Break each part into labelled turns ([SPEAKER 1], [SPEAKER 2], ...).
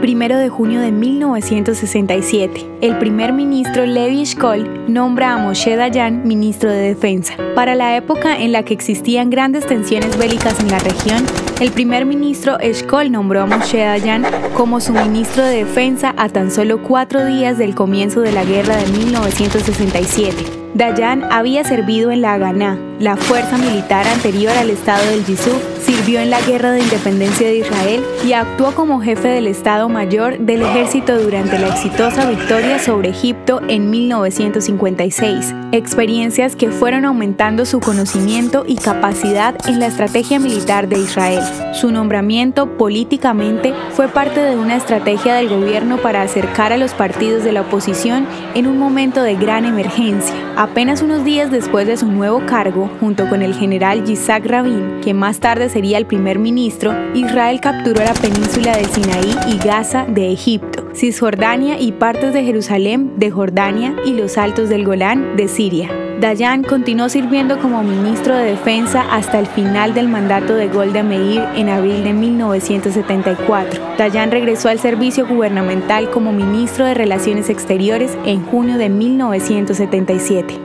[SPEAKER 1] Primero de junio de 1967, el primer ministro Levi Eshkol nombra a Moshe Dayan ministro de Defensa. Para la época en la que existían grandes tensiones bélicas en la región, el primer ministro Eshkol nombró a Moshe Dayan como su ministro de Defensa a tan solo cuatro días del comienzo de la guerra de 1967. Dayan había servido en la Haganah, la fuerza militar anterior al estado del Yisuf, sirvió en la Guerra de Independencia de Israel y actuó como jefe del Estado Mayor del Ejército durante la exitosa victoria sobre Egipto en 1956, experiencias que fueron aumentando su conocimiento y capacidad en la estrategia militar de Israel. Su nombramiento políticamente fue parte de una estrategia del gobierno para acercar a los partidos de la oposición en un momento de gran emergencia. Apenas unos días después de su nuevo cargo, junto con el general Yitzhak Rabin, que más tarde sería el primer ministro, Israel capturó la península de Sinaí y Gaza de Egipto, Cisjordania y partes de Jerusalén de Jordania y los altos del Golán de Siria. Dayan continuó sirviendo como ministro de Defensa hasta el final del mandato de Golda Meir en abril de 1974. Dayan regresó al servicio gubernamental como ministro de Relaciones Exteriores en junio de 1977.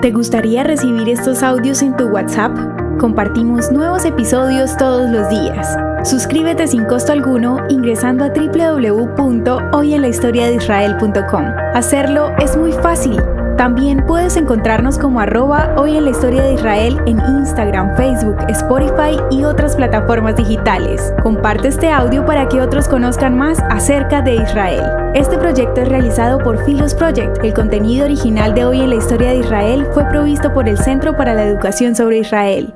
[SPEAKER 1] ¿Te gustaría recibir estos audios en tu WhatsApp? Compartimos nuevos episodios todos los días. Suscríbete sin costo alguno ingresando a www.hoyenlahistoriadeisrael.com. Hacerlo es muy fácil. También puedes encontrarnos como arroba hoy en la historia de Israel en Instagram, Facebook, Spotify y otras plataformas digitales. Comparte este audio para que otros conozcan más acerca de Israel. Este proyecto es realizado por Philos Project. El contenido original de hoy en la historia de Israel fue provisto por el Centro para la Educación sobre Israel.